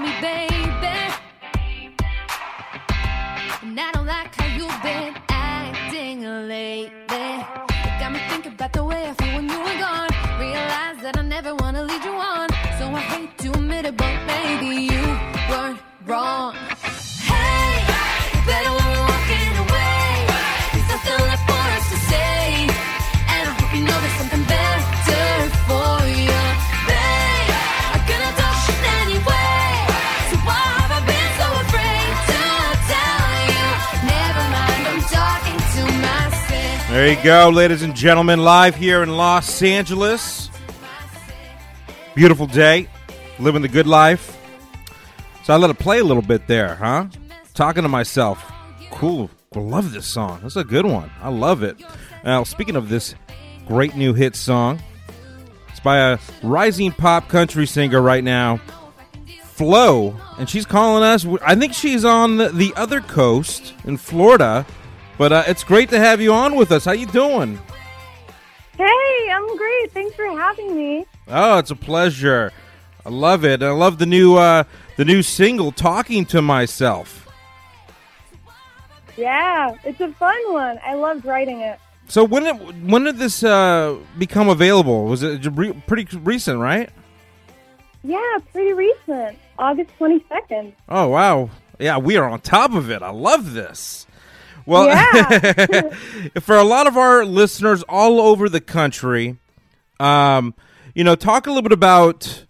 me baby. There you go, ladies and gentlemen, live here in Los Angeles. Beautiful day, living the good life. So I let it play a little bit there, huh? Talking to myself. Cool. Love this song. That's a good one. I love it. Now, speaking of this great new hit song, it's by a rising pop country singer right now, Flo, and she's calling us. I think she's on the other coast in Florida, but uh, it's great to have you on with us. How you doing? Hey, I'm great. Thanks for having me. Oh, it's a pleasure. I love it. I love the new uh, the new single, "Talking to Myself." Yeah, it's a fun one. I loved writing it. So when it, when did this uh, become available? Was it re- pretty recent, right? Yeah, pretty recent. August 22nd. Oh wow, yeah, we are on top of it. I love this. Well, Yeah. for a lot of our listeners all over the country, um, you know, talk a little bit about,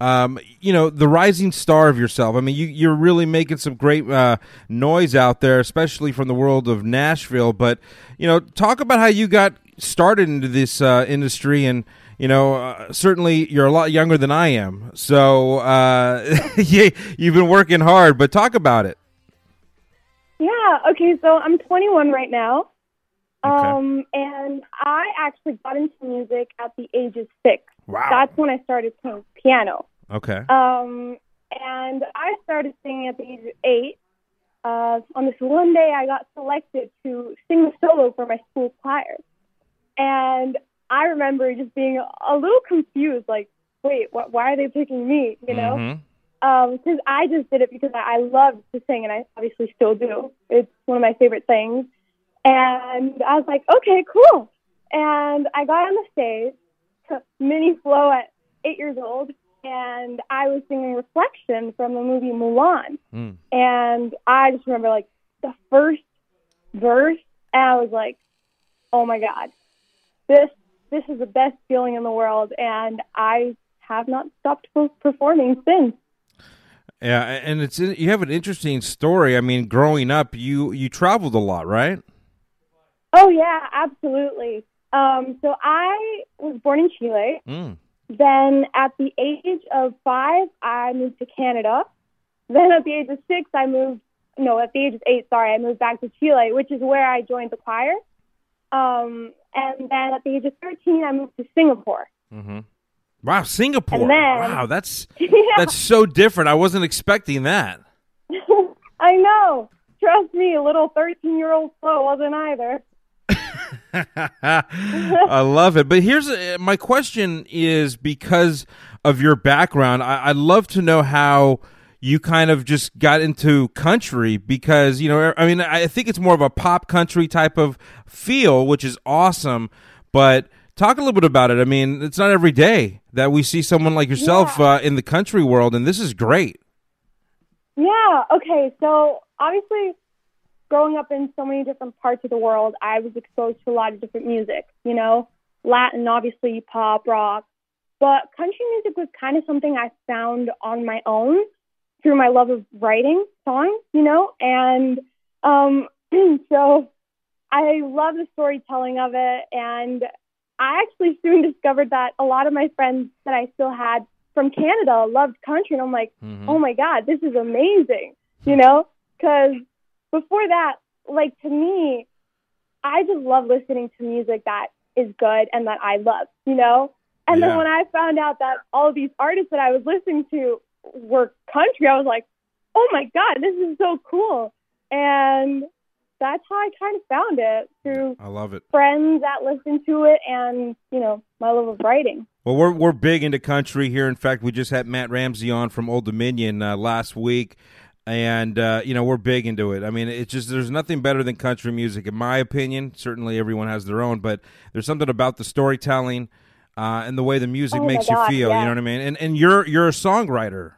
um, you know, the rising star of yourself. I mean, you, you're really making some great uh, noise out there, especially from the world of Nashville. But you know, talk about how you got started into this uh, industry and. You know, uh, certainly you're a lot younger than I am, so uh, yeah, you've been working hard. But talk about it. Yeah, okay, so I'm 21 right now. Okay. Um, and I actually got into music at the age of six. Wow. That's when I started playing piano. Okay. Um, and I started singing at the age of eight. Uh, on this one day, I got selected to sing the solo for my school choir. And I remember just being a little confused, like, wait, wh- why are they picking me? You know? Mhm. Because I just did it because I, I loved to sing, and I obviously still do. It's one of my favorite things. And I was like, okay, cool. And I got on the stage, to mini Flo at eight years old, and I was singing Reflection from the movie Mulan. Mm. And I just remember like the first verse, and I was like, oh my God, this this is the best feeling in the world, and I have not stopped performing since. Yeah, and it's you have an interesting story. I mean, growing up, you you traveled a lot, right? Oh yeah, absolutely. Um, so I was born in Chile. Mm. Then at the age of five, I moved to Canada. Then at the age of six, I moved. No, at the age of eight, sorry, I moved back to Chile, which is where I joined the choir. Um, and then at the age of thirteen, I moved to Singapore. Mm-hmm. Wow, Singapore. Then- wow, that's yeah, that's so different. I wasn't expecting that. I know. Trust me, a little thirteen-year-old Flo wasn't either. I love it. But here's uh, my question: is because of your background, I, I'd love to know how you kind of just got into country because you know I mean I think it's more of a pop country type of feel, which is awesome. But talk a little bit about it. I mean, it's not every day that we see someone like yourself Yeah. uh, in the country world, and this is great. Yeah. Okay. So obviously, growing up in so many different parts of the world, I was exposed to a lot of different music. You know, Latin, obviously, pop, rock, but country music was kind of something I found on my own through my love of writing songs. You know, and um, so I love the storytelling of it, and I actually soon discovered that a lot of my friends that I still had from Canada loved country, and I'm like Mhm. oh my god, this is amazing, you know? Because before that, like to me, I just love listening to music that is good and that I love, you know? And Yeah. then when I found out that all of these artists that I was listening to were country, I was like, oh my god, this is so cool. And that's how I kind of found it through I love it. friends that listened to it and, you know, my love of writing. Well, we're we're big into country here. In fact, we just had Matt Ramsey on from Old Dominion uh, last week, and uh, you know we're big into it. I mean, it's just there's nothing better than country music, in my opinion. Certainly, everyone has their own, but there's something about the storytelling uh, and the way the music Oh makes you God, feel. yeah. You know what I mean? And and you're you're a songwriter.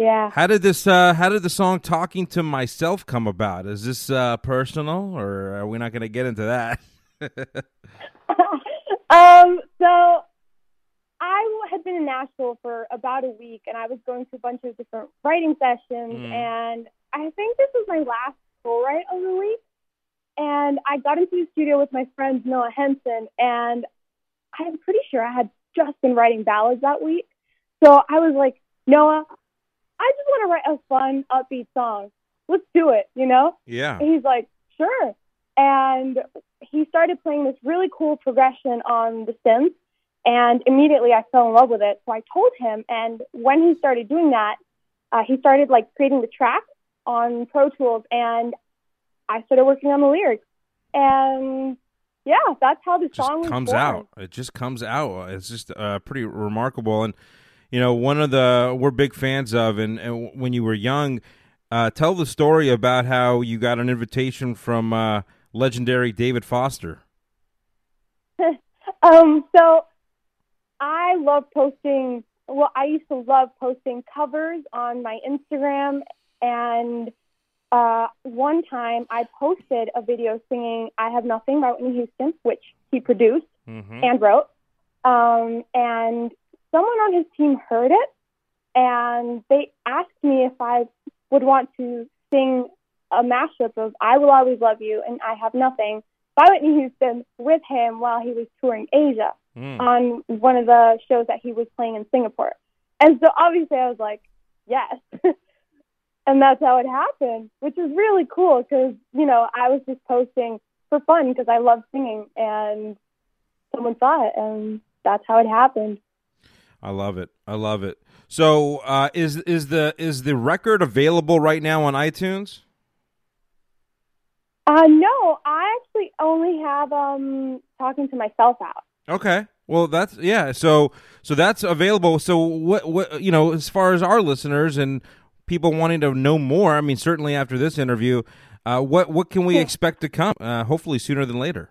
Yeah. How did this? Uh, how did the song "Talking to Myself" come about? Is this uh, personal, or are we not going to get into that? um, so I had been in Nashville for about a week, and I was going to a bunch of different writing sessions, Mm. and I think this was my last full write of the week. And I got into the studio with my friend Noah Henson, and I'm pretty sure I had just been writing ballads that week. So I was like, Noah, I just want to write a fun, upbeat song. Let's do it, you know? yeah. And he's like, sure. And he started playing this really cool progression on the synth. And immediately I fell in love with it. So I told him. And when he started doing that, uh, he started like creating the track on Pro Tools. And I started working on the lyrics. And yeah, that's how the just song was comes born. out. It just comes out. It's just uh, pretty remarkable. And you know, one of the we're big fans of. And, and when you were young, uh, tell the story about how you got an invitation from uh, legendary David Foster. Um, so I love posting. Well, I used to love posting covers on my Instagram, and uh, one time I posted a video singing "I Have Nothing" by Whitney Houston, which he produced Mm-hmm. and wrote. Um, and someone on his team heard it, and they asked me if I would want to sing a mashup of "I Will Always Love You" and "I Have Nothing" by Whitney Houston with him while he was touring Asia Mm. on one of the shows that he was playing in Singapore. And so obviously I was like, yes. and that's how it happened, which is really cool because, you know, I was just posting for fun because I love singing and someone saw it and that's how it happened. I love it. I love it. So, uh, is is the is the record available right now on iTunes? Uh, no, I actually only have um talking to myself out. Okay. Well, that's yeah. So so that's available. So what what you know, as far as our listeners and people wanting to know more, I mean, certainly after this interview, uh, what what can we Yeah. expect to come? Uh, hopefully sooner than later.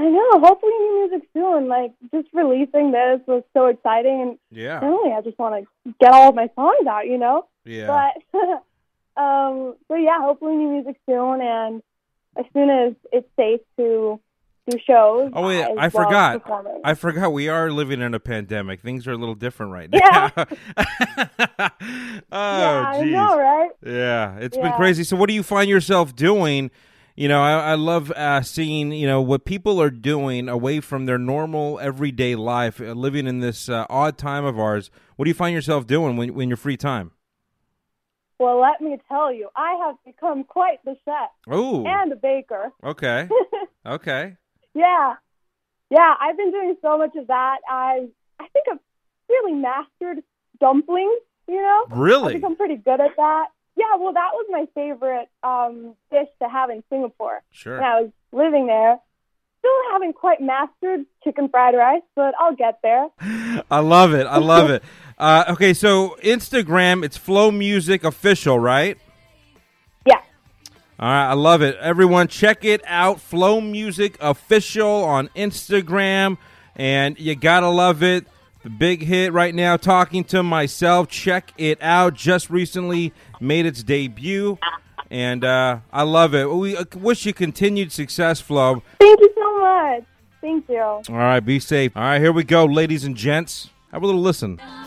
I know. Hopefully, new music soon. Like just releasing this was so exciting, and Yeah. really, I just want to get all of my songs out. You know. Yeah. But um, but yeah, hopefully new music soon, and as soon as it's safe to do shows. Oh, wait, I well forgot. I forgot we are living in a pandemic. Things are a little different right now. Yeah. oh, yeah, I know, right? Yeah, it's been crazy. So, what do you find yourself doing? You know, I, I love uh, seeing you know what people are doing away from their normal everyday life, uh, living in this uh, odd time of ours. What do you find yourself doing when when you're free time? Well, let me tell you, I have become quite the chef Oh, and a baker. okay, okay. Yeah, yeah, I've been doing so much of that. I I think I've really mastered dumplings. You know, Really? I've Really? become pretty good at that. Yeah, well, that was my favorite um, dish to have in Singapore. Sure. when I was living there. Still haven't quite mastered chicken fried rice, but I'll get there. I love it. I love it. Uh, okay, so Instagram, it's Flo Music Official, right? Yeah. All right, I love it. Everyone, check it out. Flo Music Official on Instagram, and you gotta love it. The big hit right now, talking to myself. Check it out. Just recently made its debut, and uh, I love it. We uh, wish you continued success, Flo. Thank you so much. Thank you. All right, be safe. All right, here we go, ladies and gents. Have a little listen. Don't find someone